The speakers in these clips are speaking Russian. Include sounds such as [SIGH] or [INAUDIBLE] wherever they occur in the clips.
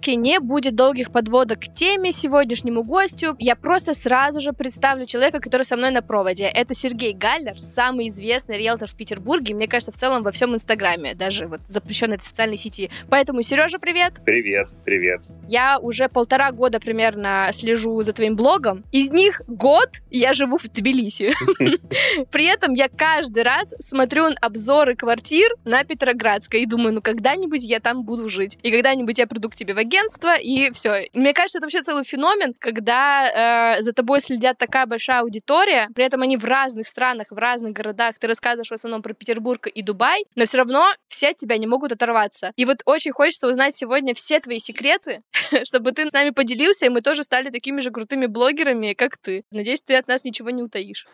Выпуске не будет долгих подводок к теме, сегодняшнему гостю. Я просто сразу же представлю человека, который со мной на проводе. Это Сергей Галлер, самый известный риэлтор в Петербурге, мне кажется, в целом во всем Инстаграме, даже вот запрещенной социальной сети. Поэтому, Сережа, привет! Привет, привет. Я уже полтора года примерно слежу за твоим блогом. Из них год я живу в Тбилиси. [LAUGHS] При этом я каждый раз смотрю обзоры квартир на Петроградской и думаю, ну когда-нибудь я там буду жить. И когда-нибудь я приду к тебе в агентство, и все. Мне кажется, это вообще целый феномен, когда э, за тобой следят такая большая аудитория, при этом они в разных странах, в разных городах. Ты рассказываешь в основном про Петербург и Дубай, но все равно все от тебя не могут оторваться. И вот очень хочется узнать сегодня все твои секреты, [LAUGHS] чтобы ты с нами поделился, и мы тоже стали такими же крутыми блогерами, как ты. Надеюсь, ты от нас ничего не утаишь.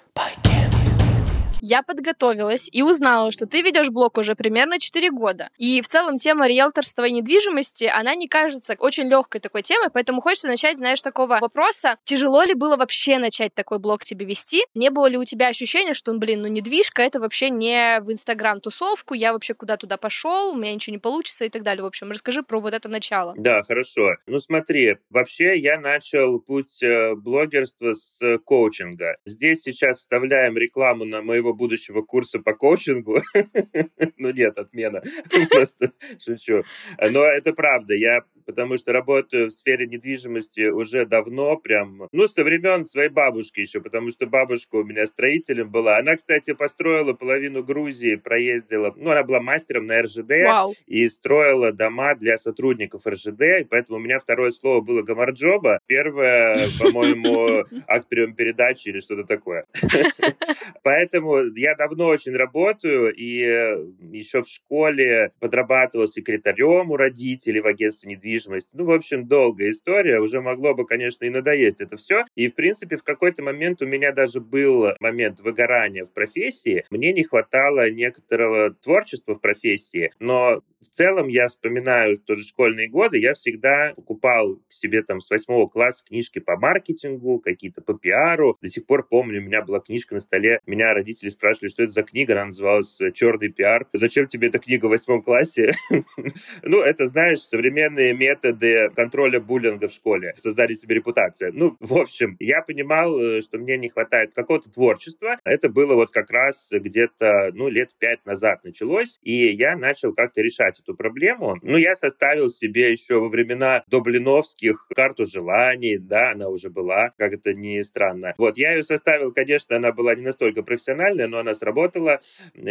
Я подготовилась и узнала, что ты ведешь блог уже примерно 4 года. И в целом тема риэлторства и недвижимости, она не кажется очень легкой такой темой, поэтому хочется начать, знаешь, такого вопроса. Тяжело ли было вообще начать такой блог тебе вести? Не было ли у тебя ощущения, что, блин, ну недвижка это вообще не в Инстаграм тусовку, я вообще куда туда пошел, у меня ничего не получится и так далее. В общем, расскажи про вот это начало. Да, хорошо. Ну смотри, вообще я начал путь э, блогерства с э, коучинга. Здесь сейчас вставляем рекламу на моего моего будущего курса по коучингу. [LAUGHS] ну нет, отмена. [LAUGHS] Просто шучу. Но это правда. Я потому что работаю в сфере недвижимости уже давно, прям, ну, со времен своей бабушки еще, потому что бабушка у меня строителем была. Она, кстати, построила половину Грузии, проездила, ну, она была мастером на РЖД Вау. и строила дома для сотрудников РЖД, и поэтому у меня второе слово было гамарджоба, первое, [LAUGHS] по-моему, акт прием передачи или что-то такое. [LAUGHS] Поэтому я давно очень работаю, и еще в школе подрабатывал секретарем у родителей в агентстве недвижимости, недвижимость. Ну, в общем, долгая история. Уже могло бы, конечно, и надоесть это все. И, в принципе, в какой-то момент у меня даже был момент выгорания в профессии. Мне не хватало некоторого творчества в профессии, но в целом я вспоминаю тоже школьные годы, я всегда покупал себе там с восьмого класса книжки по маркетингу, какие-то по пиару. До сих пор помню, у меня была книжка на столе, меня родители спрашивали, что это за книга, она называлась «Черный пиар». Зачем тебе эта книга в восьмом классе? [LAUGHS] Ну, это, знаешь, современные методы контроля буллинга в школе, создали себе репутацию. Ну, в общем, я понимал, э, что мне не хватает какого-то творчества. Это было вот как раз где-то, ну, лет пять назад началось, и я начал как-то решать эту проблему. Ну, я составил себе еще во времена Доблиновских карту желаний, да, она уже была, как это ни странно. Вот, я ее составил, конечно, она была не настолько профессиональная, но она сработала,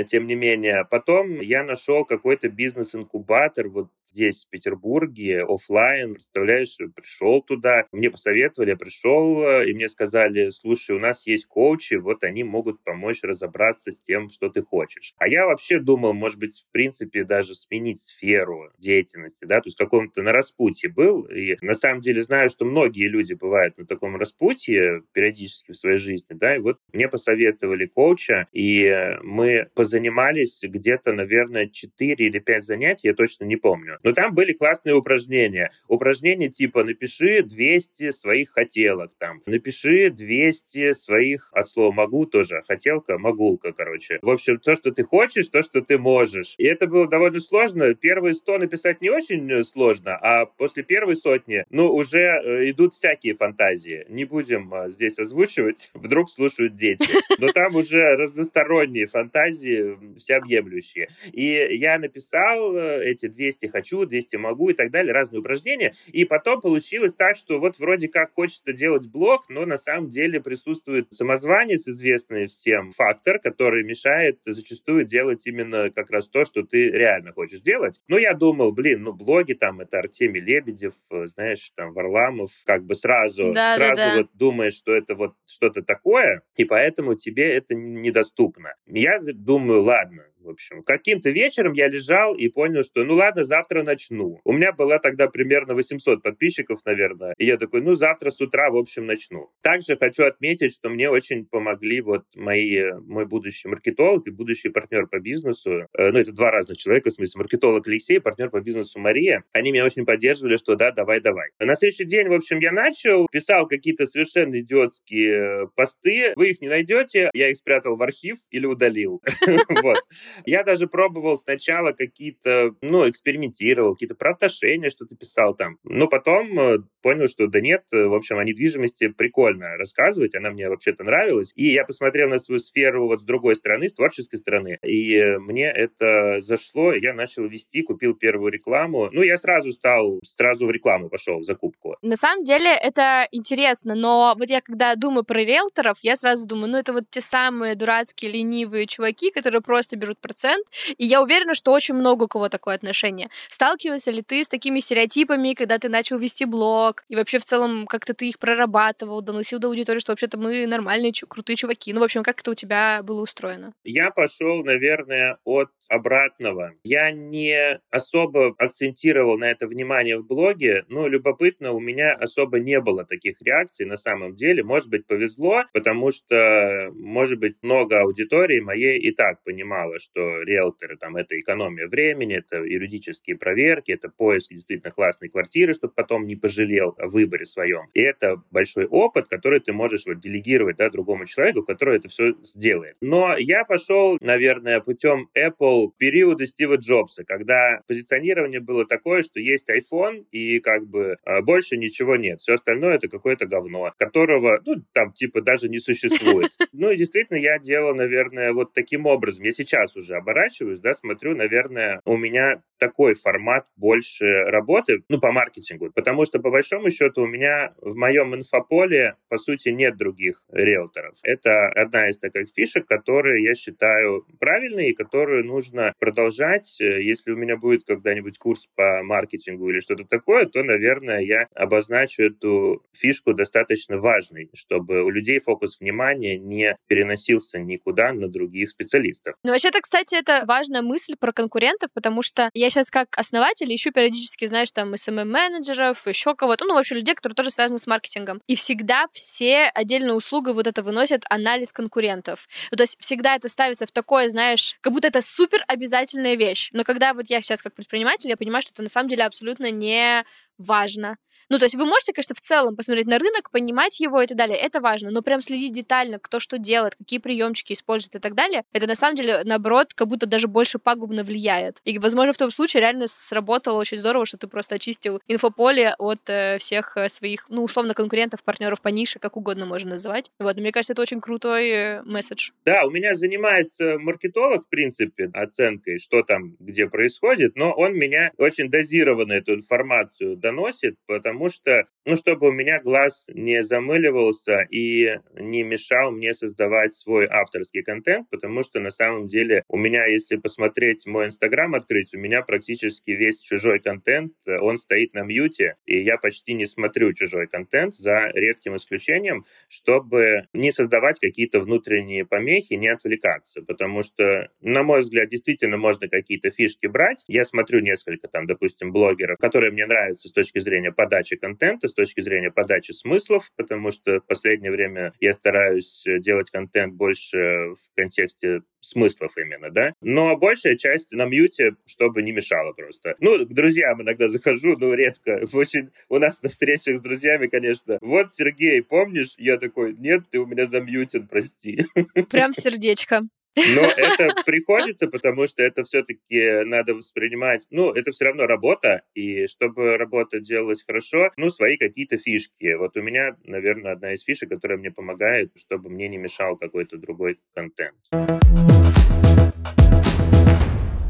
тем не менее. Потом я нашел какой-то бизнес-инкубатор вот здесь, в Петербурге, офлайн, представляешь, пришел туда, мне посоветовали, я пришел, э, и мне сказали, слушай, у нас есть коучи, вот они могут помочь разобраться с тем, что ты хочешь. А я вообще думал, может быть, в принципе, даже сменить сферу деятельности, да, то есть каком-то на распутье был, и на самом деле знаю, что многие люди бывают на таком распутье периодически в своей жизни, да, и вот мне посоветовали коуча, и мы позанимались где-то, наверное, 4 или 5 занятий, я точно не помню. Но там были классные упражнения, упражнения. Упражнения типа напиши 200 своих хотелок там, напиши 200 своих, от слова могу тоже, хотелка, могулка, короче. В общем, то, что ты хочешь, то, что ты можешь. И это было довольно сложно. Первые 100 написать не очень э, сложно, а после первой сотни, ну, уже э, идут всякие фантазии. Не будем э, здесь озвучивать, [LAUGHS] вдруг слушают дети. Но там уже разносторонние фантазии, всеобъемлющие. И я написал эти 200 хочу, 200 могу и так далее, разные упражнения, и потом получилось так, что вот вроде как хочется делать блог, но на самом деле присутствует самозванец, известный всем фактор, который мешает зачастую делать именно как раз то, что ты реально хочешь делать. Но я думал, блин, ну блоги там, это Артемий Лебедев, знаешь, там Варламов, как бы сразу, да, сразу да, да. вот думаешь, что это вот что-то такое, и поэтому тебе это недоступно. Я думаю, ладно, в общем. Каким-то вечером я лежал и понял, что ну ладно, завтра начну. У меня была тогда примерно 800 подписчиков, наверное. И я такой, ну завтра с утра, в общем, начну. Также хочу отметить, что мне очень помогли вот мои, мой будущий маркетолог и будущий партнер по бизнесу. Э, ну, это два разных человека, в смысле, маркетолог Алексей, партнер по бизнесу Мария. Они меня очень поддерживали, что да, давай, давай. На следующий день, в общем, я начал, писал какие-то совершенно идиотские посты. Вы их не найдете, я их спрятал в архив или удалил. [LAUGHS] Вот. Я даже пробовал сначала какие-то, ну, экспериментировал, какие-то про отношения что-то писал там. Но потом э, понял, что да нет, в общем, о недвижимости прикольно рассказывать, она мне вообще-то нравилась. И я посмотрел на свою сферу вот с другой стороны, с творческой стороны, и мне это зашло, я начал вести, купил первую рекламу. Ну, я сразу стал, сразу в рекламу пошел, в закупку. На самом деле это интересно, но вот я когда думаю про риэлторов, я сразу думаю, ну, это вот те самые дурацкие, ленивые чуваки, которые просто берут процент, и я уверена, что очень много у кого такое отношение. Сталкивался ли ты с такими стереотипами, когда ты начал вести блог, и вообще в целом как-то ты их прорабатывал, доносил до аудитории, что вообще-то мы нормальные, крутые чуваки. Ну, в общем, как это у тебя было устроено? Я пошел, наверное, от обратного. Я не особо акцентировал на это внимание в блоге, но любопытно, у меня особо не было таких реакций на самом деле. Может быть, повезло, потому что, может быть, много аудитории моей и так понимало, что риэлторы там это экономия времени, это юридические проверки, это поиск действительно классной квартиры, чтобы потом не пожалел о выборе своем. И это большой опыт, который ты можешь вот делегировать да, другому человеку, который это все сделает. Но я пошел, наверное, путем Apple периода Стива Джобса, когда позиционирование было такое, что есть iPhone и как бы а, больше ничего нет. Все остальное это какое-то говно, которого, ну, там типа даже не существует. [LAUGHS] Ну и действительно я делал, наверное, вот таким образом. Я сейчас уже оборачиваюсь, да, смотрю, наверное, у меня такой формат больше работы, ну, по маркетингу, потому что, по большому счету, у меня в моем инфополе, по сути, нет других риэлторов. Это одна из таких фишек, которые я считаю правильной и которую нужно продолжать. Если у меня будет когда-нибудь курс по маркетингу или что-то такое, то, наверное, я обозначу эту фишку достаточно важной, чтобы у людей фокус внимания не переносился никуда на других специалистов. Ну, вообще-то, кстати, это важная мысль про конкурентов, потому что я сейчас как основатель ищу периодически, знаешь, там, SMM-менеджеров, еще кого-то, ну, вообще людей, которые тоже связаны с маркетингом. И всегда все отдельные услуги вот это выносят анализ конкурентов. Ну, то есть всегда это ставится в такое, знаешь, как будто это супер обязательная вещь. Но когда вот я сейчас как предприниматель, я понимаю, что это на самом деле абсолютно не важно. Ну, то есть вы можете, конечно, в целом посмотреть на рынок, понимать его и так далее. Это важно. Но прям следить детально, кто что делает, какие приемчики использует и так далее, это на самом деле, наоборот, как будто даже больше пагубно влияет. И, возможно, в том случае реально сработало очень здорово, что ты просто очистил инфополе от э, всех э, своих, ну, условно, конкурентов, партнеров по нише, как угодно можно называть. Вот, мне кажется, это очень крутой э, месседж. Да, у меня занимается маркетолог, в принципе, оценкой, что там, где происходит, но он меня очень дозированно эту информацию доносит, потому потому что, ну, чтобы у меня глаз не замыливался и не мешал мне создавать свой авторский контент, потому что на самом деле у меня, если посмотреть мой Инстаграм открыть, у меня практически весь чужой контент, он стоит на мьюте, и я почти не смотрю чужой контент, за редким исключением, чтобы не создавать какие-то внутренние помехи, не отвлекаться, потому что, на мой взгляд, действительно можно какие-то фишки брать. Я смотрю несколько там, допустим, блогеров, которые мне нравятся с точки зрения подачи подачи контента, с точки зрения подачи смыслов, потому что в последнее время я стараюсь э, делать контент больше в контексте смыслов именно, да. Но большая часть на мьюте, чтобы не мешало просто. Ну, к друзьям иногда захожу, но редко. [LAUGHS] Очень у нас на встречах с друзьями, конечно. Вот, Сергей, помнишь? Я такой, нет, ты у меня замьютен, прости. [LAUGHS] Прям сердечко. Но это приходится, потому что это все-таки надо воспринимать, ну, это все равно работа, и чтобы работа делалась хорошо, ну, свои какие-то фишки. Вот у меня, наверное, одна из фишек, которая мне помогает, чтобы мне не мешал какой-то другой контент.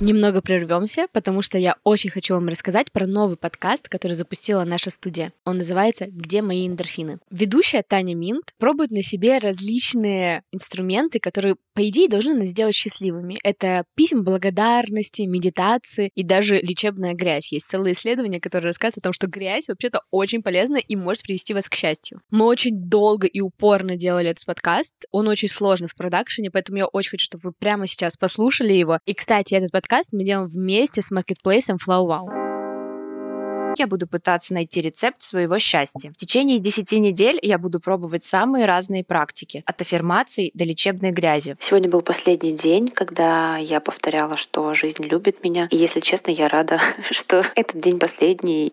Немного прервемся, потому что я очень хочу вам рассказать про новый подкаст, который запустила наша студия. Он называется «Где мои эндорфины?». Ведущая Таня Минт пробует на себе различные инструменты, которые, по идее, должны нас сделать счастливыми. Это письма благодарности, медитации и даже лечебная грязь. Есть целые исследования, которые рассказывают о том, что грязь вообще-то очень полезна и может привести вас к счастью. Мы очень долго и упорно делали этот подкаст. Он очень сложный в продакшене, поэтому я очень хочу, чтобы вы прямо сейчас послушали его. И, кстати, этот подкаст подкаст мы делаем вместе с маркетплейсом FlowWow. Я буду пытаться найти рецепт своего счастья. В течение 10 недель я буду пробовать самые разные практики, от аффирмаций до лечебной грязи. Сегодня был последний день, когда я повторяла, что жизнь любит меня. И если честно, я рада, [LAUGHS] что этот день последний.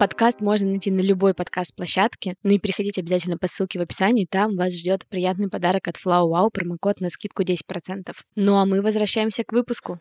Подкаст можно найти на любой подкаст-площадке. Ну и переходите обязательно по ссылке в описании, там вас ждет приятный подарок от Flow Wow, промокод на скидку 10%. Ну а мы возвращаемся к выпуску.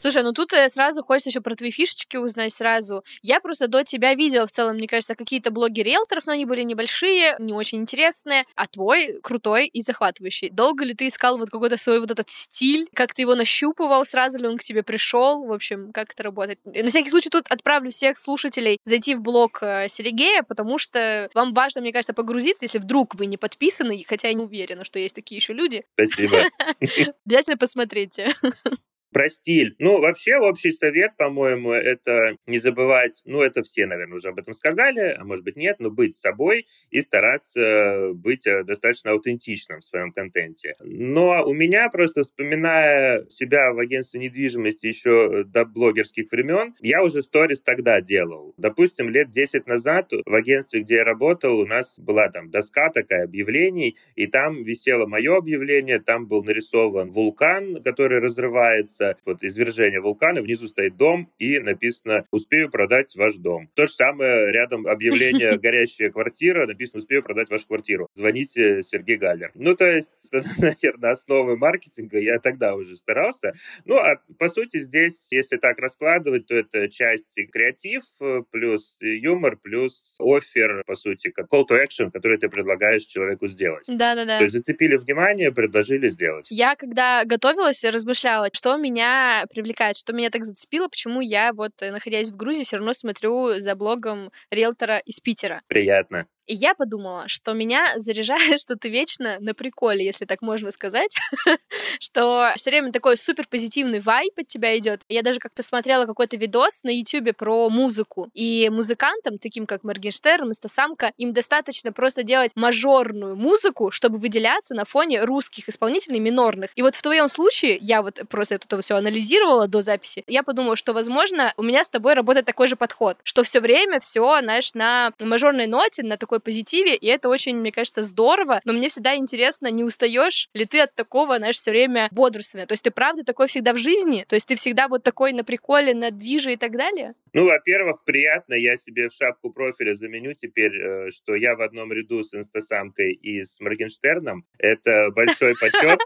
Слушай, ну тут э, сразу хочется еще про твои фишечки узнать сразу. Я просто до тебя видела в целом, мне кажется, какие-то блоги риэлторов, но они были небольшие, не очень интересные, а твой крутой и захватывающий. Долго ли ты искал вот какой-то свой вот этот стиль? Как ты его нащупывал? Сразу ли он к тебе пришел? В общем, как это работает? И на всякий случай тут отправлю всех слушателей зайти в блог э, Сергея, потому что вам важно, мне кажется, погрузиться, если вдруг вы не подписаны, хотя я не уверена, что есть такие еще люди. Спасибо. [LAUGHS] Обязательно посмотрите. [LAUGHS] Про стиль. Ну, вообще, общий совет, по-моему, это не забывать, ну, это все, наверное, уже об этом сказали, а может быть нет, но быть собой и стараться быть э, достаточно аутентичным в своем контенте. Но у меня просто, вспоминая себя в агентстве недвижимости еще до блогерских времен, я уже сторис тогда делал. Допустим, лет 10 назад в агентстве, где я работал, у нас была там доска такая объявлений, и там висело мое объявление, там был нарисован вулкан, который разрывается, называется вот извержение вулкана, внизу стоит дом и написано «Успею продать ваш дом». То же самое рядом объявление [LAUGHS] «Горящая квартира», написано «Успею продать вашу квартиру». Звоните Сергей Галлер. Ну, то есть, [LAUGHS] наверное, основы маркетинга я тогда уже старался. Ну, а по сути здесь, если так раскладывать, то это часть креатив, плюс юмор, плюс офер, по сути, как call to action, который ты предлагаешь человеку сделать. Да-да-да. То есть зацепили внимание, предложили сделать. Я, когда готовилась, размышляла, что меня меня привлекает, что меня так зацепило, почему я вот, э, находясь в Грузии, все равно смотрю за блогом риэлтора из Питера. Приятно. И я подумала, что меня заряжает, [LAUGHS] что ты вечно на приколе, если так можно сказать, [LAUGHS] что все время такой супер позитивный вайп от тебя идет. Я даже как-то смотрела какой-то видос на YouTube про музыку. И музыкантам, таким как Моргенштерн, Стасамка, им достаточно просто делать мажорную музыку, чтобы выделяться на фоне русских исполнителей минорных. И вот в твоем случае, я вот просто это все анализировала до записи, я подумала, что, возможно, у меня с тобой работает такой же подход, что все время все, знаешь, на мажорной ноте, на такой позитиве, и это очень, мне кажется, здорово. Но мне всегда интересно, не устаешь ли ты от такого, знаешь, все время бодрствования? То есть ты правда такой всегда в жизни? То есть ты всегда вот такой на приколе, на движе и так далее? Ну, во-первых, приятно, я себе в шапку профиля заменю теперь, э, что я в одном ряду с инстасамкой и с Моргенштерном. Это большой почет.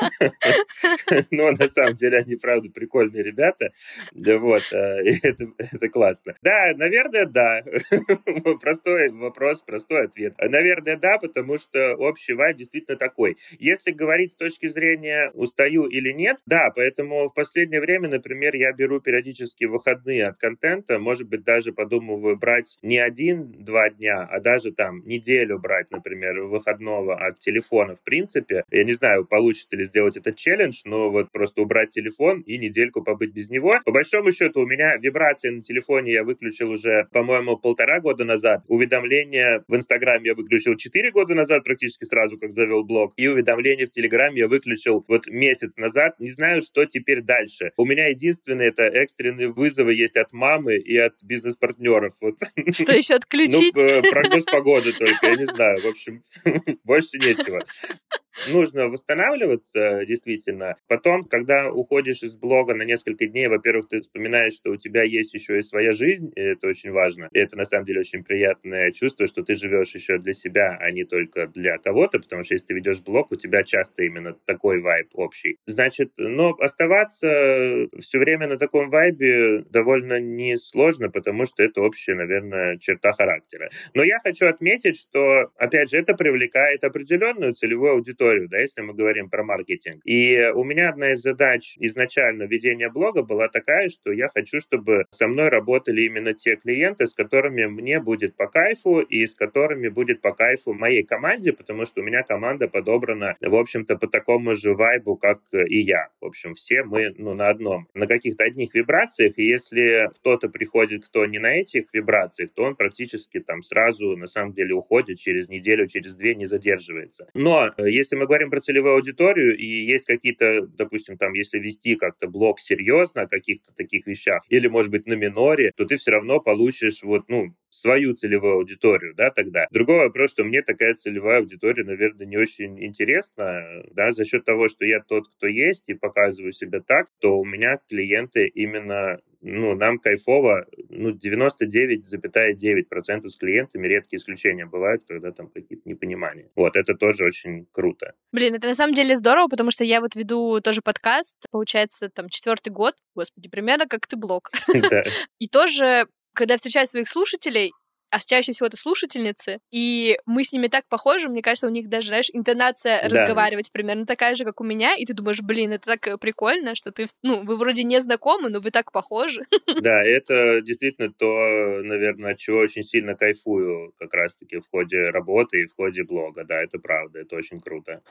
[LAUGHS] Но на самом деле они, правда, прикольные ребята. Да вот, э, это классно. Да, наверное, да. [LAUGHS] Простой вопрос, простой ответ. Наверное, да, потому что общий вайб действительно такой. Если говорить с точки зрения устаю или нет, да, поэтому в последнее время, например, я беру периодически выходные от контента, может быть, даже подумываю брать не один-два дня, а даже там неделю брать, например, выходного от телефона в принципе. Я не знаю, получится ли сделать этот челлендж, но вот просто убрать телефон и недельку побыть без него. По большому счету у меня вибрации на телефоне я выключил уже, по-моему, полтора года назад. Уведомления в Инстаграме я выключил 4 года назад, практически сразу, как завел блог. И уведомления в Телеграме я выключил вот месяц назад. Не знаю, что теперь дальше. У меня единственное это экстренные вызовы есть от мамы и от бизнес-партнеров. Вот. Что еще [LAUGHS] отключить? Ну, прогноз погоды только, я не знаю. В общем, [LAUGHS] больше нечего нужно восстанавливаться, действительно. Потом, когда уходишь из блога на несколько дней, во-первых, ты вспоминаешь, что у тебя есть еще и своя жизнь, и это очень важно. И это, на самом деле, очень приятное чувство, что ты живешь еще для себя, а не только для кого-то, потому что если ты ведешь блог, у тебя часто именно такой вайб общий. Значит, но оставаться все время на таком вайбе довольно несложно, потому что это общая, наверное, черта характера. Но я хочу отметить, что, опять же, это привлекает определенную целевую аудиторию, аудиторию, да, если мы говорим про маркетинг. И у меня одна из задач изначально ведения блога была такая, что я хочу, чтобы со мной работали именно те клиенты, с которыми мне будет по кайфу и с которыми будет по кайфу моей команде, потому что у меня команда подобрана, в общем-то, по такому же вайбу, как и я. В общем, все мы ну, на одном, на каких-то одних вибрациях, и если кто-то приходит, кто не на этих вибрациях, то он практически там сразу, на самом деле, уходит через неделю, через две, не задерживается. Но э, если мы говорим про целевую аудиторию, и есть какие-то, допустим, там, если вести как-то блог серьезно о каких-то таких вещах, или, может быть, на миноре, то ты все равно получишь вот, ну, свою целевую аудиторию, да, тогда. Другой вопрос, что мне такая целевая аудитория, наверное, не очень интересна, да, за счет того, что я тот, кто есть, и показываю себя так, то у меня клиенты именно ну, нам кайфово, ну, 99,9% с клиентами, редкие исключения бывают, когда там какие-то непонимания. Вот, это тоже очень круто. Блин, это на самом деле здорово, потому что я вот веду тоже подкаст, получается, там, четвертый год, господи, примерно как ты блог. [LAUGHS] И тоже когда я встречаю своих слушателей, а чаще всего это слушательницы, и мы с ними так похожи, мне кажется, у них даже, знаешь, интонация да. разговаривать примерно такая же, как у меня, и ты думаешь, блин, это так э, прикольно, что ты, ну, вы вроде не знакомы, но вы так похожи. [LAUGHS] Да, это действительно то, наверное, от чего очень сильно кайфую как раз-таки в ходе работы и в ходе блога, да, это правда, это очень круто.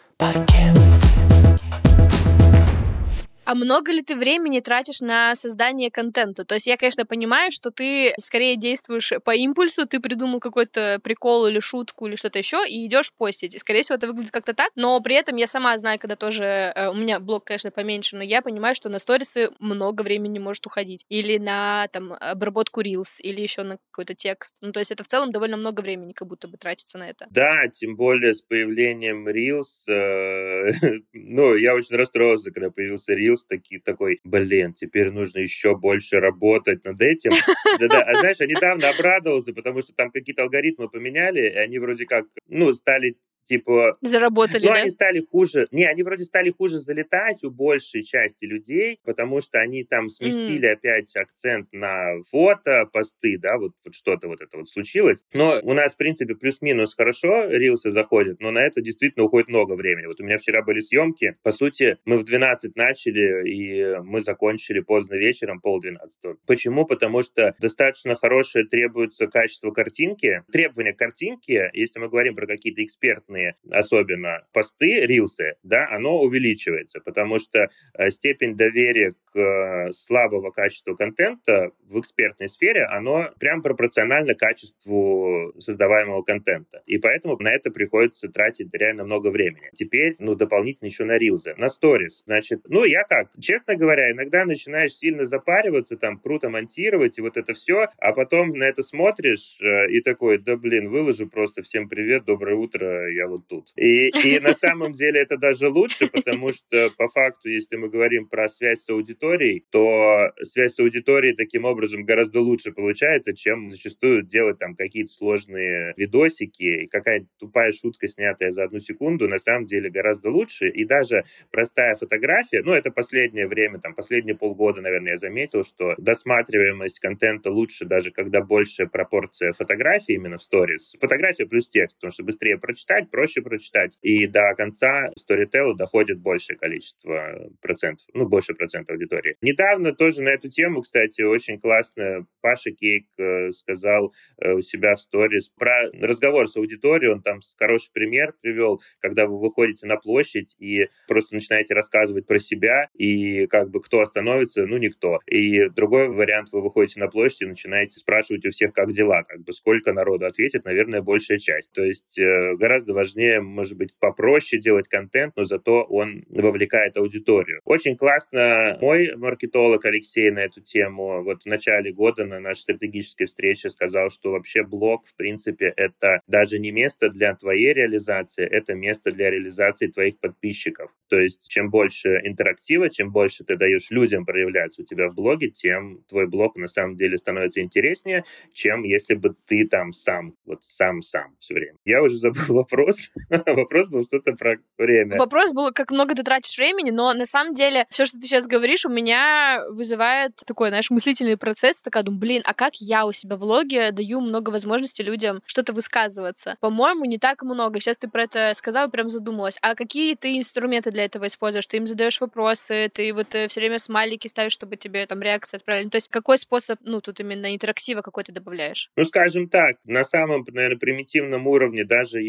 А много ли ты времени тратишь на создание контента? То есть я, конечно, понимаю, что ты скорее действуешь по импульсу, ты придумал какой-то прикол или шутку или что-то еще и идешь постить. И, скорее всего, это выглядит как-то так. Но при этом я сама знаю, когда тоже э, у меня блог, конечно, поменьше, но я понимаю, что на сторисы много времени может уходить. Или на там обработку reels, или еще на какой-то текст. Ну, то есть это в целом довольно много времени как будто бы тратится на это. Да, тем более с появлением reels. Э, [LAUGHS] ну, я очень расстроился, когда появился reels Reels таки, такой, блин, теперь нужно еще больше работать над этим. Да-да, а знаешь, я недавно обрадовался, потому что там какие-то алгоритмы поменяли, и они вроде как, ну, стали типа... Заработали, ну, да? они стали хуже... Не, они вроде стали хуже залетать у большей части людей, потому что они там сместили mm-hmm. опять акцент на фото, посты, да, вот, вот что-то вот это вот случилось. Но у нас, в принципе, плюс-минус хорошо рилсы заходят, но на это действительно уходит много времени. Вот у меня вчера были съемки, по сути, мы в 12 начали, и мы закончили поздно вечером, пол 12. Почему? Потому что достаточно хорошее требуется качество картинки. Требования к картинке, если мы говорим про какие-то экспертные конкретные, особенно посты, рилсы, да, оно увеличивается, потому что э, степень доверия к э, слабого качества контента в экспертной сфере, оно прям пропорционально качеству создаваемого контента. И поэтому на это приходится тратить реально много времени. Теперь, ну, дополнительно еще на рилзы, на сторис. Значит, ну, я как, честно говоря, иногда начинаешь сильно запариваться, там, круто монтировать и вот это все, а потом на это смотришь э, и такой, да, блин, выложу просто всем привет, доброе утро, я вот тут. И, и на самом деле это даже лучше, потому что по факту, если мы говорим про связь с аудиторией, то связь с аудиторией таким образом гораздо лучше получается, чем зачастую делать там какие-то сложные видосики, какая-то тупая шутка, снятая за одну секунду, на самом деле гораздо лучше. И даже простая фотография, ну, это последнее время, там, последние полгода, наверное, я заметил, что досматриваемость контента лучше даже, когда большая пропорция фотографий именно в сторис. Фотография плюс текст, потому что быстрее прочитать, проще прочитать. И до конца Storytel доходит большее количество процентов, ну, больше процентов аудитории. Недавно тоже на эту тему, кстати, очень классно Паша Кейк э, сказал э, у себя в сторис про разговор с аудиторией. Он там хороший пример привел, когда вы выходите на площадь и просто начинаете рассказывать про себя, и как бы кто остановится, ну, никто. И другой вариант, вы выходите на площадь и начинаете спрашивать у всех, как дела, как бы сколько народу ответит, наверное, большая часть. То есть э, гораздо важнее может быть, попроще делать контент, но зато он вовлекает аудиторию. Очень классно мой маркетолог Алексей на эту тему вот в начале года на нашей стратегической встрече сказал, что вообще блог, в принципе, это даже не место для твоей реализации, это место для реализации твоих подписчиков. То есть, чем больше интерактива, чем больше ты даешь людям проявляться у тебя в блоге, тем твой блог на самом деле становится интереснее, чем если бы ты там сам, вот сам-сам все время. Я уже [LAUGHS] забыл вопрос, вопрос. [LAUGHS] вопрос был что-то про время. Вопрос был, как много ты тратишь времени, но на самом деле все, что ты сейчас говоришь, у меня вызывает такой, знаешь, мыслительный процесс. Такая думаю, блин, а как я у себя в влоге даю много возможностей людям что-то высказываться? По-моему, не так много. Сейчас ты про это сказала, прям задумалась. А какие ты инструменты для этого используешь? Ты им задаешь вопросы, ты вот э, все время смайлики ставишь, чтобы тебе там реакция отправили. То есть какой способ, ну, тут именно интерактива какой ты добавляешь? Ну, скажем так, на самом, наверное, примитивном уровне, даже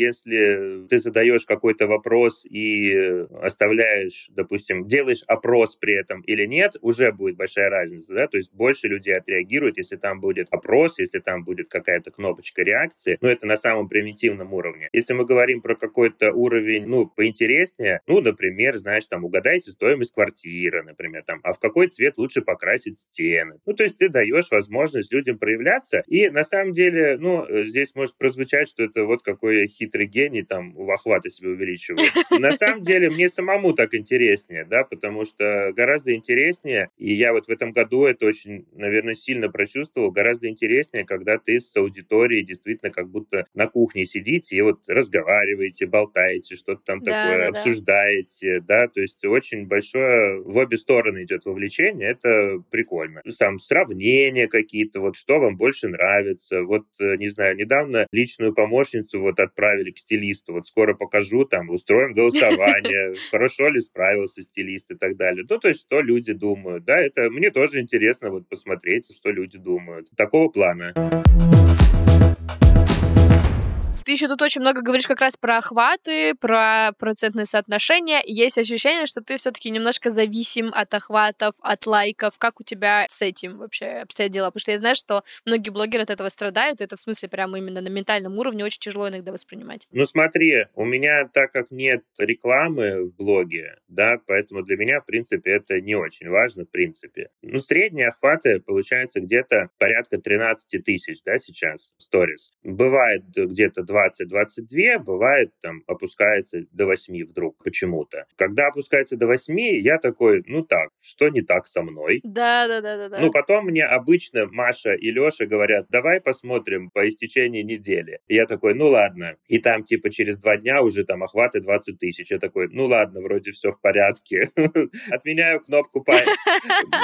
если ты задаешь какой-то вопрос и оставляешь, допустим, делаешь опрос при этом или нет, уже будет большая разница, да, то есть больше людей отреагируют, если там будет опрос, если там будет какая-то кнопочка реакции, ну, это на самом примитивном уровне. Если мы говорим про какой-то уровень, ну, поинтереснее, ну, например, знаешь, там, угадайте стоимость квартиры, например, там, а в какой цвет лучше покрасить стены. Ну, то есть ты даешь возможность людям проявляться, и на самом деле, ну, здесь может прозвучать, что это вот какой хитрый гений, они там в охваты себе увеличивают. [LAUGHS] На самом деле, мне самому так интереснее, да, потому что гораздо интереснее, и я вот в этом году это очень, наверное, сильно прочувствовал, гораздо интереснее, когда ты с аудиторией действительно как будто на кухне сидите и вот разговариваете, болтаете, что-то там да, такое, да, обсуждаете, да. да, то есть очень большое в обе стороны идет вовлечение, это прикольно. Там сравнения какие-то, вот что вам больше нравится, вот, э, не знаю, недавно личную помощницу вот отправили к стилисту, вот скоро покажу, там, устроим голосование, [LAUGHS] хорошо ли справился стилист и так далее. Ну, то есть, что люди думают, да, это мне тоже интересно вот посмотреть, что люди думают. Такого плана. Ты еще тут очень много говоришь как раз про охваты, про процентное соотношение. Есть ощущение, что ты все-таки немножко зависим от охватов, от лайков. Как у тебя с этим вообще обстоят дела? Потому что я знаю, что многие блогеры от этого страдают. Это в смысле прямо именно на ментальном уровне очень тяжело иногда воспринимать. Ну смотри, у меня так как нет рекламы в блоге, да, поэтому для меня, в принципе, это не очень важно, в принципе. Ну, средние охваты получается где-то порядка 13 тысяч, да, сейчас, сторис. Бывает где-то 20 20-22, бывает там опускается до 8 вдруг почему-то. Когда опускается до 8, я такой, ну так, что не так со мной? Да, да, да, да. Ну, потом мне обычно Маша и Леша говорят, давай посмотрим по истечении недели. И я такой, ну ладно. И там типа через два дня уже там охваты 20 тысяч. Я такой, ну ладно, вроде все в порядке. [LAUGHS] Отменяю кнопку паники.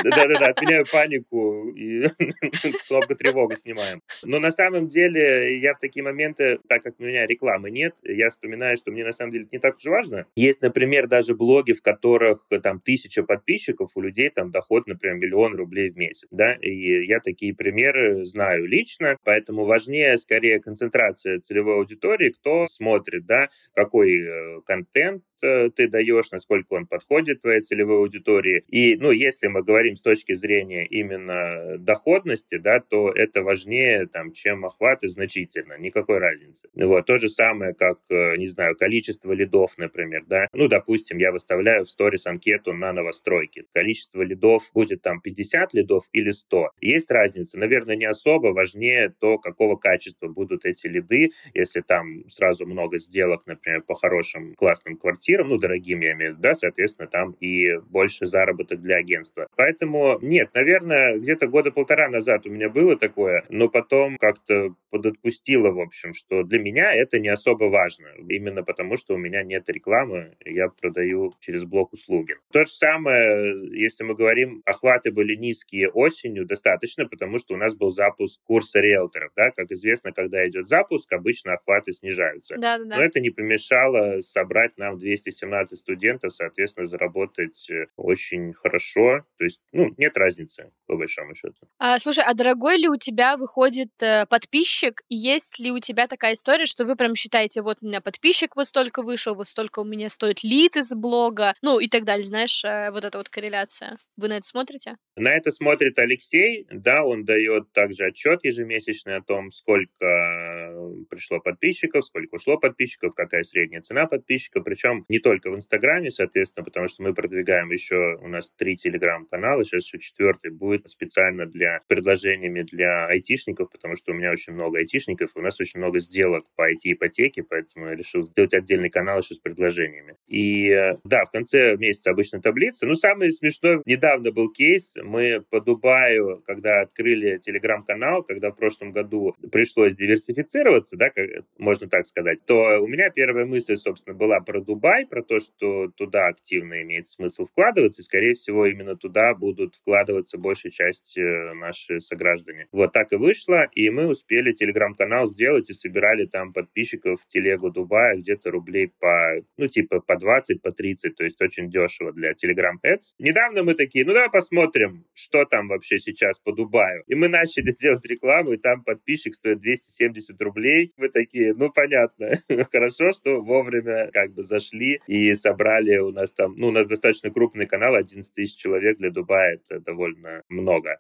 Да-да-да, отменяю панику и [LAUGHS] кнопку тревога снимаем. Но на самом деле я в такие моменты, так как у меня рекламы нет, я вспоминаю, что мне на самом деле не так уж важно. Есть, например, даже блоги, в которых э, там тысяча подписчиков, у людей там доход, например, миллион рублей в месяц, да, и я такие примеры знаю лично, поэтому важнее скорее концентрация целевой аудитории, кто смотрит, да, какой э, контент ты даешь, насколько он подходит твоей целевой аудитории. И, ну, если мы говорим с точки зрения именно доходности, да, то это важнее, там, чем охваты значительно, никакой разницы. Вот, то же самое, как, э, не знаю, количество лидов, например, да. Ну, допустим, я выставляю в сторис анкету на новостройки. Количество лидов будет там 50 лидов или 100. Есть разница? Наверное, не особо. Важнее то, какого качества будут эти лиды. Если там сразу много сделок, например, по хорошим классным квартирам, квартирам, ну, дорогим я имею в виду, да, соответственно, там и больше заработок для агентства. Поэтому нет, наверное, где-то года полтора назад у меня было такое, но потом как-то подотпустило, в общем, что для меня это не особо важно, именно потому что у меня нет рекламы, я продаю через блок услуги. То же самое, если мы говорим, охваты были низкие осенью, достаточно, потому что у нас был запуск курса риэлторов, да, как известно, когда идет запуск, обычно охваты снижаются. Да, да, да. Но это не помешало собрать нам 200 217 студентов, соответственно, заработать э, очень хорошо. То есть, ну, нет разницы, по большому счету. А, слушай, а дорогой ли у тебя выходит э, подписчик? Есть ли у тебя такая история, что вы прям считаете, вот у меня подписчик вот столько вышел, вот столько у меня стоит лид из блога, ну и так далее, знаешь, э, вот эта вот корреляция. Вы на это смотрите? На это смотрит Алексей, да, он дает также отчет ежемесячный о том, сколько пришло подписчиков, сколько ушло подписчиков, какая средняя цена подписчиков, причем не только в Инстаграме, соответственно, потому что мы продвигаем еще, у нас три Телеграм-канала, сейчас еще четвертый будет специально для предложениями для айтишников, потому что у меня очень много айтишников, у нас очень много сделок по IT-ипотеке, поэтому я решил сделать отдельный канал еще с предложениями. И да, в конце месяца обычно таблица. Ну, самое смешное, недавно был кейс, мы по Дубаю, когда открыли Телеграм-канал, когда в прошлом году пришлось диверсифицироваться, да, как, можно так сказать, то у меня первая мысль, собственно, была про Дубай, про то, что туда активно имеет смысл вкладываться, и, скорее всего, именно туда будут вкладываться большая часть э, наши сограждане. Вот так и вышло, и мы успели телеграм-канал сделать и собирали там подписчиков в телегу Дубая где-то рублей по, ну, типа по 20, по 30, то есть очень дешево для телеграм Ads. Недавно мы такие, ну, давай посмотрим, что там вообще сейчас по Дубаю. И мы начали [LAUGHS] делать рекламу, и там подписчик стоит 270 рублей. Мы такие, ну, понятно, [LAUGHS] хорошо, что вовремя как бы зашли и собрали у нас там, ну, у нас достаточно крупный канал, 11 тысяч человек для Дубая, это довольно много.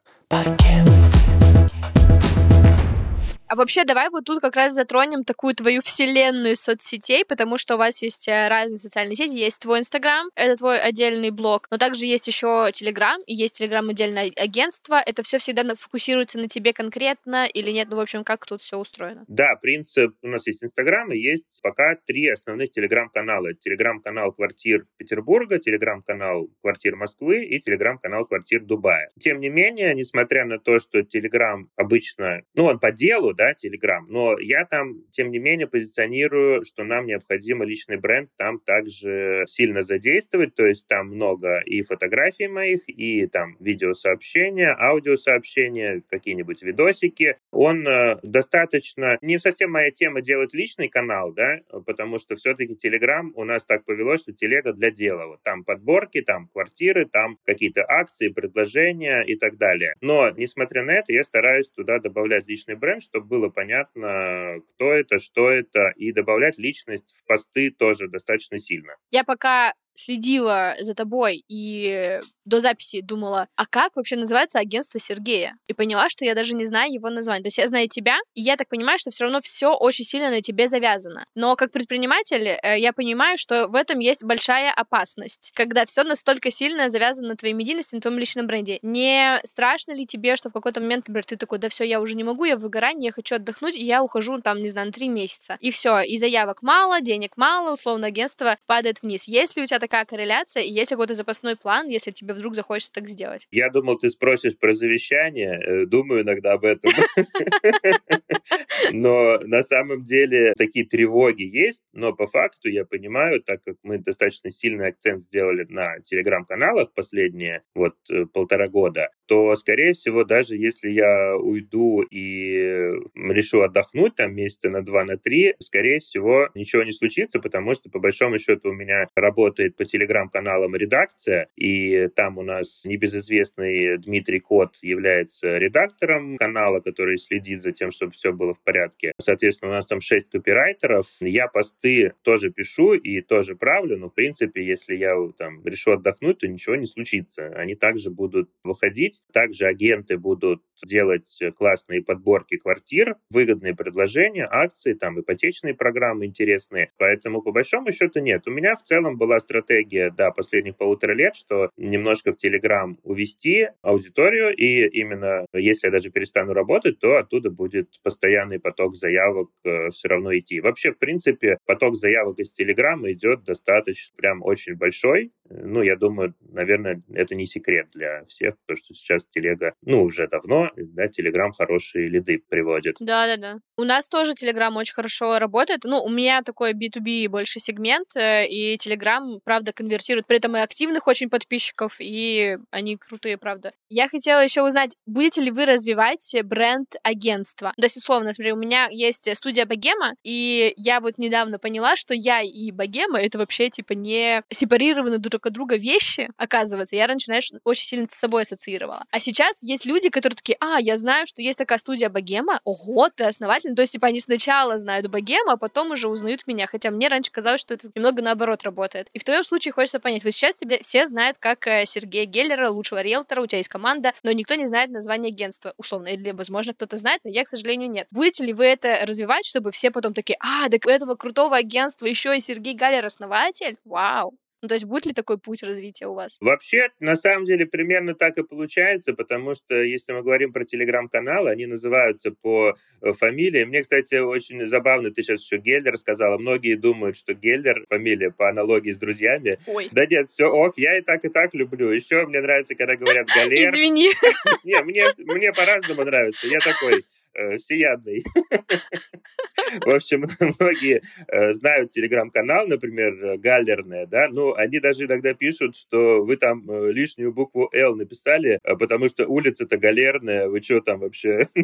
А вообще, давай вот тут как раз затронем такую твою вселенную соцсетей, потому что у вас есть э, разные социальные сети. Есть твой Инстаграм, это твой отдельный блог, но также есть еще Телеграм, и есть Телеграм отдельное агентство. Это все всегда фокусируется на тебе конкретно или нет? Ну, в общем, как тут все устроено? Да, принцип, у нас есть Инстаграм, и есть пока три основных Телеграм-канала. Телеграм-канал квартир Петербурга, Телеграм-канал квартир Москвы и Телеграм-канал квартир Дубая. Тем не менее, несмотря на то, что Телеграм обычно, ну, он по делу, да, Телеграм, но я там, тем не менее, позиционирую, что нам необходимо личный бренд там также сильно задействовать, то есть там много и фотографий моих, и там видеосообщения, аудиосообщения, какие-нибудь видосики. Он э, достаточно, не совсем моя тема делать личный канал, да, потому что все-таки Телеграм у нас так повелось, что телега для дела. Вот там подборки, там квартиры, там какие-то акции, предложения и так далее. Но, несмотря на это, я стараюсь туда добавлять личный бренд, чтобы было понятно, кто это, что это, и добавлять личность в посты тоже достаточно сильно. Я пока следила за тобой и до записи думала, а как вообще называется агентство Сергея? И поняла, что я даже не знаю его название. То есть я знаю тебя, и я так понимаю, что все равно все очень сильно на тебе завязано. Но как предприниматель э, я понимаю, что в этом есть большая опасность, когда все настолько сильно завязано на твоей медийности, на твоем личном бренде. Не страшно ли тебе, что в какой-то момент, например, ты такой, да все, я уже не могу, я в выгорании, я хочу отдохнуть, и я ухожу там, не знаю, на три месяца. И все, и заявок мало, денег мало, условно агентство падает вниз. Есть ли у тебя такая корреляция, и есть какой-то запасной план, если тебе вдруг захочется так сделать? Я думал, ты спросишь про завещание. Э, думаю иногда об этом. [LAUGHS] Но на самом деле такие тревоги есть, но по факту я понимаю, так как мы достаточно сильный акцент сделали на телеграм-каналах последние вот э, полтора года, то, скорее всего, даже если я уйду и решу отдохнуть там месяца на два, на три, скорее всего, ничего не случится, потому что, по большому счету, у меня работает по телеграм-каналам редакция, и там у нас небезызвестный Дмитрий Кот является редактором канала, который следит за тем, чтобы все было в порядке. Соответственно, у нас там шесть копирайтеров. Я посты тоже пишу и тоже правлю, но, в принципе, если я там решу отдохнуть, то ничего не случится. Они также будут выходить, также агенты будут делать классные подборки квартир, выгодные предложения, акции, там ипотечные программы интересные. Поэтому, по большому счету, нет. У меня в целом была стратегия, да, последних полутора лет, что немножко в Телеграм увести аудиторию, и именно если я даже перестану работать, то оттуда будет постоянный поток заявок э, все равно идти. Вообще, в принципе, поток заявок из Телеграма идет достаточно прям очень большой. Ну, я думаю, наверное, это не секрет для всех, потому что сейчас Телега, ну, уже давно, да, Телеграм хорошие лиды приводит. Да-да-да. У нас тоже Телеграм очень хорошо работает. Ну, у меня такой B2B больше сегмент, э, и Телеграм, правда, конвертирует при этом и активных очень подписчиков, и они крутые, правда. Я хотела еще узнать, будете ли вы развивать бренд агентства? То есть, условно, например, у меня есть студия Богема, и я вот недавно поняла, что я и Богема — это вообще, типа, не сепарированные друг от друга вещи, оказывается. Я раньше, знаешь, очень сильно с собой ассоциировала. А сейчас есть люди, которые такие, а, я знаю, что есть такая студия Богема, ого, ты основатель. То есть, типа, они сначала знают Богема, а потом уже узнают меня. Хотя мне раньше казалось, что это немного наоборот работает. И в твоем случае хочется понять, вот сейчас тебя все знают как э, Сергея Геллера, лучшего риэлтора, у тебя есть команда, но никто не знает название агентства, условно. Или, возможно, кто-то знает, но я, к сожалению, нет. Будете ли вы это развивать, чтобы все потом такие, а, так у этого крутого агентства еще и Сергей Галлер основатель? Вау! Ну, то есть будет ли такой путь развития у вас? Вообще, на самом деле, примерно так и получается, потому что, если мы говорим про телеграм-каналы, они называются по э, фамилии. Мне, кстати, очень забавно, ты сейчас еще Геллер сказала. Многие думают, что Геллер фамилия по аналогии с друзьями. Ой. Да нет, все ок, я и так, и так люблю. Еще мне нравится, когда говорят Галер. [LAUGHS] Извини. [LAUGHS] Не, мне, мне по-разному нравится. Я такой всеядный. В общем, [LAUGHS] многие э, знают телеграм-канал, например, Галлерная, да, ну, они даже иногда пишут, что вы там э, лишнюю букву «Л» написали, э, потому что улица-то Галерная, вы что там вообще? [LAUGHS]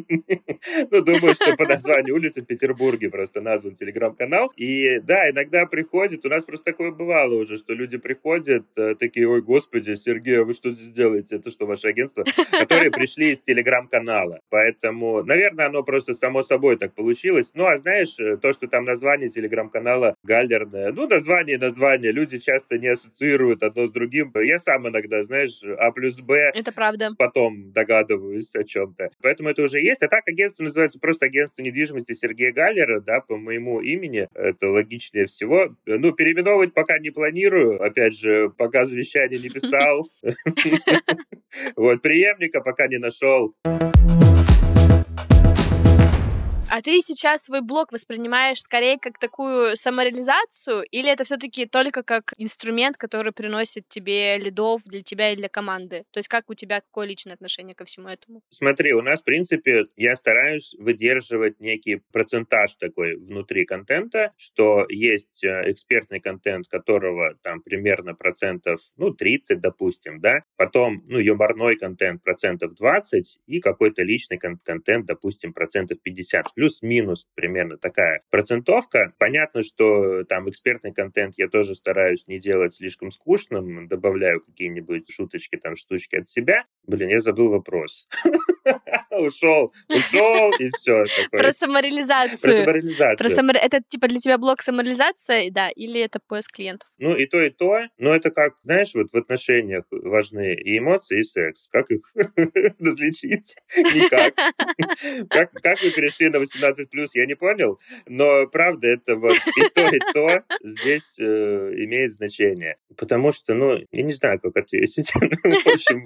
Ну, думаю, что по названию улицы в Петербурге просто назван телеграм-канал. И да, иногда приходят, у нас просто такое бывало уже, что люди приходят, такие, ой, господи, Сергей, а вы что здесь делаете? Это что, ваше агентство? [LAUGHS] Которые пришли из телеграм-канала. Поэтому, наверное, наверное, оно просто само собой так получилось. Ну, а знаешь, э, то, что там название телеграм-канала галерное, ну, название название, люди часто не ассоциируют одно с другим. Я сам иногда, знаешь, А плюс Б. Это правда. Потом догадываюсь о чем-то. Поэтому это уже есть. А так агентство называется просто агентство недвижимости Сергея Галлера, да, по моему имени. Это логичнее всего. Ну, переименовывать пока не планирую. Опять же, пока завещание не писал. [LAUGHS] [LAUGHS] Вот, преемника пока не нашел. А ты сейчас свой блог воспринимаешь скорее как такую самореализацию, или это все-таки только как инструмент, который приносит тебе лидов для тебя и для команды? То есть как у тебя какое личное отношение ко всему этому? Смотри, у нас, в принципе, я стараюсь выдерживать некий процентаж такой внутри контента, что есть э, экспертный контент, которого там примерно процентов, ну, 30, допустим, да, потом, ну, юморной контент процентов 20 и какой-то личный контент, допустим, процентов 50 плюс-минус примерно такая процентовка. Понятно, что там экспертный контент я тоже стараюсь не делать слишком скучным, добавляю какие-нибудь шуточки, там, штучки от себя. Блин, я забыл вопрос. [LAUGHS] Ушел, ушел, и все. Про самореализацию. Про самореализацию. Про самор... Это типа для тебя блок самореализация, да, или это поиск клиентов? Ну, и то, и то. Но это как, знаешь, вот в отношениях важны и эмоции, и секс. Как их [LAUGHS] различить? Никак. [LAUGHS] Как, как вы перешли на 18 плюс, я не понял, но правда это вот и то, и то здесь э, имеет значение. Потому что, ну, я не знаю, как ответить. [LAUGHS] В общем,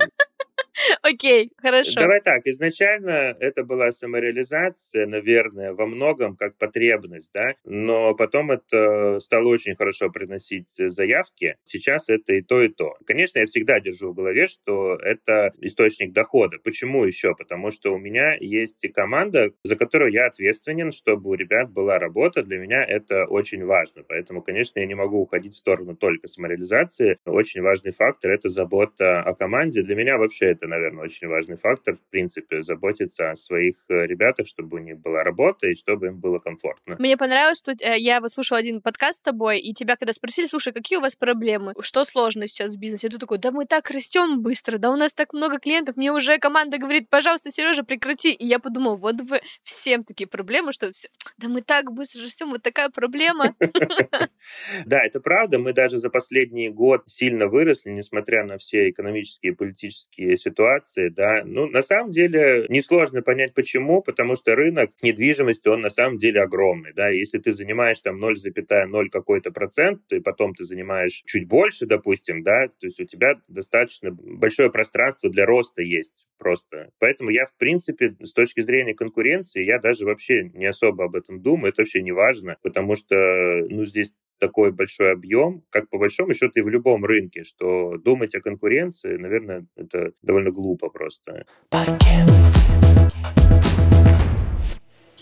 [LAUGHS] Окей, хорошо. Давай так, изначально это была самореализация, наверное, во многом как потребность, да, но потом это стало очень хорошо приносить заявки. Сейчас это и то, и то. Конечно, я всегда держу в голове, что это источник дохода. Почему еще? Потому что у меня есть команда, за которую я ответственен, чтобы у ребят была работа. Для меня это очень важно. Поэтому, конечно, я не могу уходить в сторону только самореализации. Очень важный фактор — это забота о команде. Для меня вообще это наверное, очень важный фактор, в принципе, заботиться о своих э, ребятах, чтобы у них была работа и чтобы им было комфортно. Мне понравилось, что э, я выслушала один подкаст с тобой, и тебя когда спросили, слушай, какие у вас проблемы, что сложно сейчас в бизнесе, ты такой, да мы так растем быстро, да у нас так много клиентов, мне уже команда говорит, пожалуйста, Сережа, прекрати. И я подумала, вот вы всем такие проблемы, что все, да мы так быстро растем, вот такая проблема. [LAUGHS] Да, это правда. Мы даже за последний год сильно выросли, несмотря на все экономические и политические ситуации ситуации, да. Ну, на самом деле, несложно понять, почему, потому что рынок недвижимости, он на самом деле огромный, да. Если ты занимаешь там 0,0 какой-то процент, и потом ты занимаешь чуть больше, допустим, да, то есть у тебя достаточно большое пространство для роста есть просто. Поэтому я, в принципе, с точки зрения конкуренции, я даже вообще не особо об этом думаю, это вообще не важно, потому что, ну, здесь такой большой объем, как по большому счету и в любом рынке, что думать о конкуренции, наверное, это довольно глупо просто.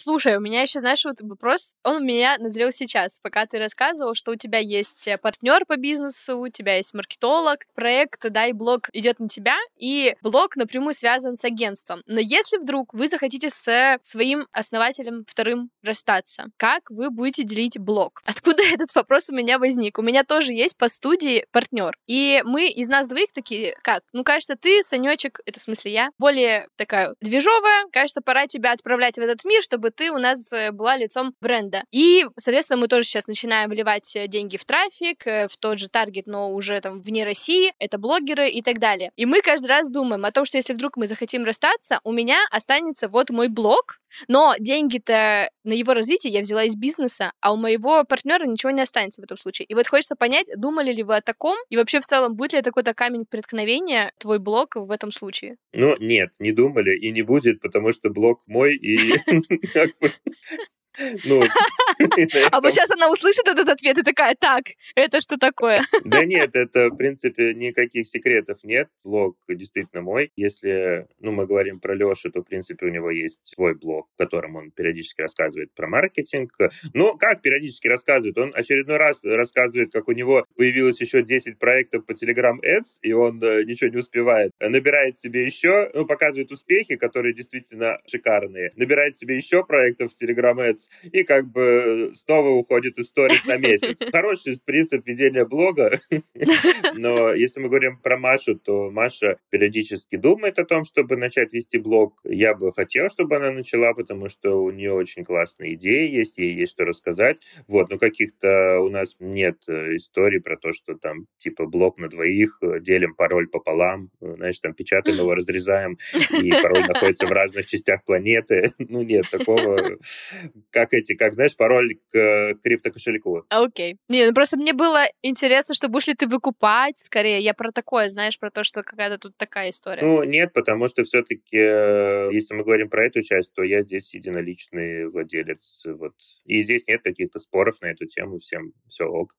Слушай, у меня еще, знаешь, вот вопрос, он у меня назрел сейчас, пока ты рассказывал, что у тебя есть э, партнер по бизнесу, у тебя есть маркетолог, проект, да, и блог идет на тебя, и блог напрямую связан с агентством. Но если вдруг вы захотите с своим основателем вторым расстаться, как вы будете делить блог? Откуда [LAUGHS] этот вопрос у меня возник? У меня тоже есть по студии партнер, и мы из нас двоих такие, как? Ну, кажется, ты, Санечек, это в смысле я, более такая движовая, кажется, пора тебя отправлять в этот мир, чтобы ты у нас э, была лицом бренда. И, соответственно, мы тоже сейчас начинаем вливать э, деньги в трафик, э, в тот же таргет, но уже там вне России, это блогеры и так далее. И мы каждый раз думаем о том, что если вдруг мы захотим расстаться, у меня останется вот мой блог, но деньги-то на его развитие я взяла из бизнеса, а у моего партнера ничего не останется в этом случае. И вот хочется понять, думали ли вы о таком, и вообще в целом будет ли такой-то камень преткновения твой блог в этом случае? Ну, нет, не думали и не будет, потому что блог мой, и [LAUGHS] ну, [LAUGHS] а вот сейчас она услышит этот ответ и такая, так, это что такое? [LAUGHS] Да нет, это, в принципе, никаких секретов нет. Блог действительно мой. Если, ну, мы говорим про Лешу, то, в принципе, у него есть свой блог, в котором он периодически рассказывает про маркетинг. Ну, как периодически рассказывает? Он очередной раз рассказывает, как у него появилось еще 10 проектов по Telegram Ads, и он э, ничего не успевает. Набирает себе еще, ну, показывает успехи, которые действительно шикарные. Набирает себе еще проектов в Telegram Ads, месяц и как бы снова уходит из сторис на месяц. [LAUGHS] Хороший принцип ведения блога, [LAUGHS] но если мы говорим про Машу, то Маша периодически думает о том, чтобы начать вести блог. Я бы хотел, чтобы она начала, потому что у нее очень классные идеи есть, ей есть что рассказать. Вот, но каких-то у нас нет э, историй про то, что там типа блог на двоих, э, делим пароль пополам, э, знаешь, там печатаем его, [LAUGHS] разрезаем, и пароль находится в разных частях планеты. Ну нет, такого, как эти, как, знаешь, пароль к криптокошельку. Окей. Не, ну просто мне было интересно, что будешь ли ты выкупать скорее. Я про такое, знаешь, про то, что какая-то тут такая история. Ну, нет, потому что все-таки, если мы говорим про эту часть, то я здесь единоличный владелец. Вот. И здесь нет каких-то споров на эту тему, всем все ок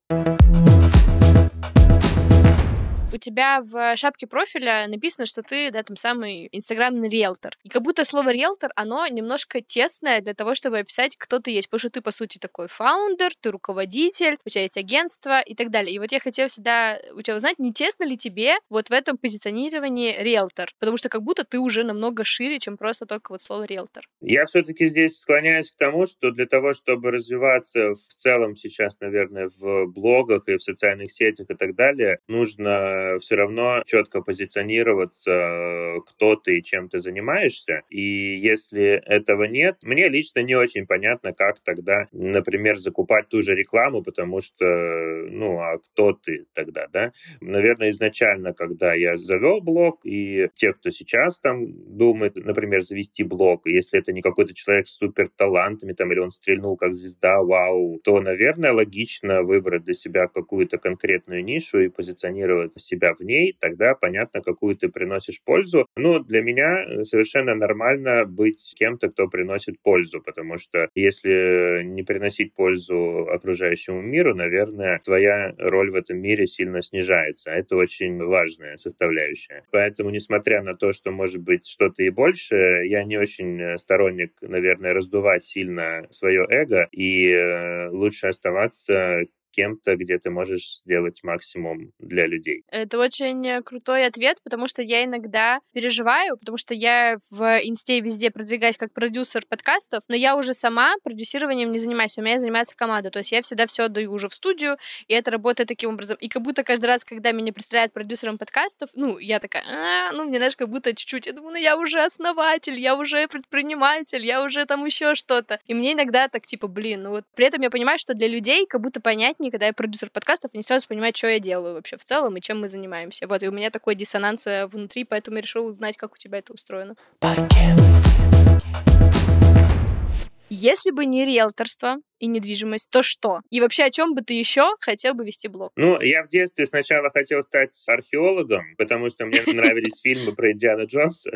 у тебя в шапке профиля написано, что ты, да, там самый инстаграмный риэлтор. И как будто слово риэлтор, оно немножко тесное для того, чтобы описать, кто ты есть. Потому что ты, по сути, такой фаундер, ты руководитель, у тебя есть агентство и так далее. И вот я хотела всегда у тебя узнать, не тесно ли тебе вот в этом позиционировании риэлтор? Потому что как будто ты уже намного шире, чем просто только вот слово риэлтор. Я все-таки здесь склоняюсь к тому, что для того, чтобы развиваться в целом сейчас, наверное, в блогах и в социальных сетях и так далее, нужно все равно четко позиционироваться, кто ты и чем ты занимаешься. И если этого нет, мне лично не очень понятно, как тогда, например, закупать ту же рекламу, потому что, ну, а кто ты тогда, да? Наверное, изначально, когда я завел блог, и те, кто сейчас там думает, например, завести блог, если это не какой-то человек с супер талантами, там, или он стрельнул как звезда, вау, то, наверное, логично выбрать для себя какую-то конкретную нишу и позиционировать себя себя в ней, тогда понятно, какую ты приносишь пользу. Ну, для меня э, совершенно нормально быть кем-то, кто приносит пользу, потому что если не приносить пользу окружающему миру, наверное, твоя роль в этом мире сильно снижается. Это очень важная составляющая. Поэтому, несмотря на то, что может быть что-то и больше, я не очень э, сторонник, наверное, раздувать сильно свое эго, и э, лучше оставаться кем-то, где ты можешь сделать максимум для людей. Это очень крутой ответ, потому что я иногда переживаю, потому что я в инсте везде продвигаюсь как продюсер подкастов, но я уже сама продюсированием не занимаюсь, у меня занимается команда, то есть я всегда все отдаю уже в студию, и это работает таким образом. И как будто каждый раз, когда меня представляют продюсером подкастов, ну, я такая, а, ну, мне, знаешь, как будто чуть-чуть, я думаю, ну, я уже основатель, я уже предприниматель, я уже там еще что-то. И мне иногда так, типа, блин, ну вот при этом я понимаю, что для людей как будто понятнее понятнее, когда я продюсер подкастов, они сразу понимают, что я делаю вообще в целом и чем мы занимаемся. Вот, и у меня такой диссонанс э, внутри, поэтому я решила узнать, как у тебя это устроено. Если бы не риэлторство, и недвижимость, то что? И вообще, о чем бы ты еще хотел бы вести блог? Ну, я в детстве сначала хотел стать археологом, потому что мне нравились фильмы про Индиана Джонса.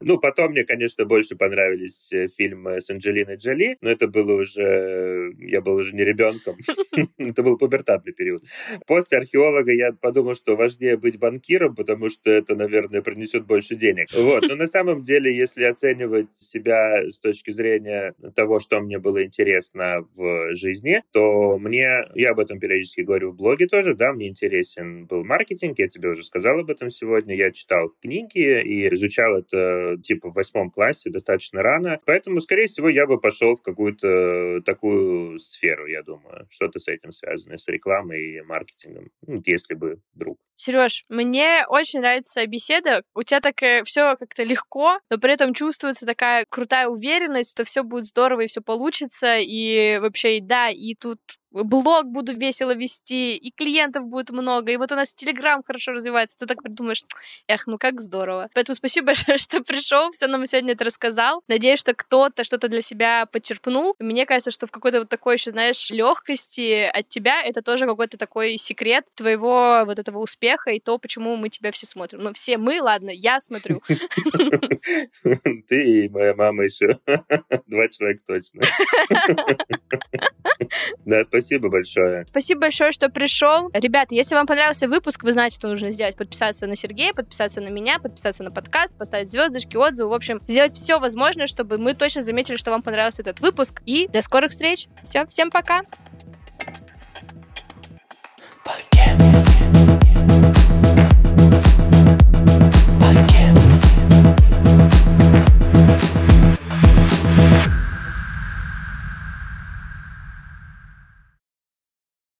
Ну, потом мне, конечно, больше понравились э, фильмы с Анджелиной Джоли, но это было уже... Я был уже не ребенком. [LAUGHS] Это был пубертатный период. После археолога я подумал, что важнее быть банкиром, потому что это, наверное, принесет больше денег. Вот. Но на самом деле, если оценивать себя с точки зрения того, что мне было интересно в жизни, то мне, я об этом периодически говорю в блоге тоже, да, мне интересен был маркетинг, я тебе уже сказал об этом сегодня, я читал книги и изучал это типа в восьмом классе достаточно рано, поэтому, скорее всего, я бы пошел в какую-то такую сферу, я думаю, что-то с этим связанное, с рекламой и маркетингом, ну, если бы вдруг. Сереж, мне очень нравится беседа. У тебя так все как-то легко, но при этом чувствуется такая крутая уверенность, что все будет здорово и все получится. И вообще, да, и тут блог буду весело вести, и клиентов будет много, и вот у нас Телеграм хорошо развивается. Ты так придумаешь, эх, ну как здорово. Поэтому спасибо [LAUGHS] большое, что пришел, все нам сегодня это рассказал. Надеюсь, что кто-то что-то для себя подчерпнул. Мне кажется, что в какой-то вот такой еще, знаешь, легкости от тебя это тоже какой-то такой секрет твоего вот этого успеха и то, почему мы тебя все смотрим. Ну, все мы, ладно, я смотрю. [LAUGHS] Ты и моя мама еще. [LAUGHS] Два человека точно. Да, спасибо большое. Спасибо большое, что пришел. Ребята, если вам понравился выпуск, вы знаете, что нужно сделать. Подписаться на Сергея, подписаться на меня, подписаться на подкаст, поставить звездочки, отзывы. В общем, сделать все возможное, чтобы мы точно заметили, что вам понравился этот выпуск. И до скорых встреч. Все, всем пока.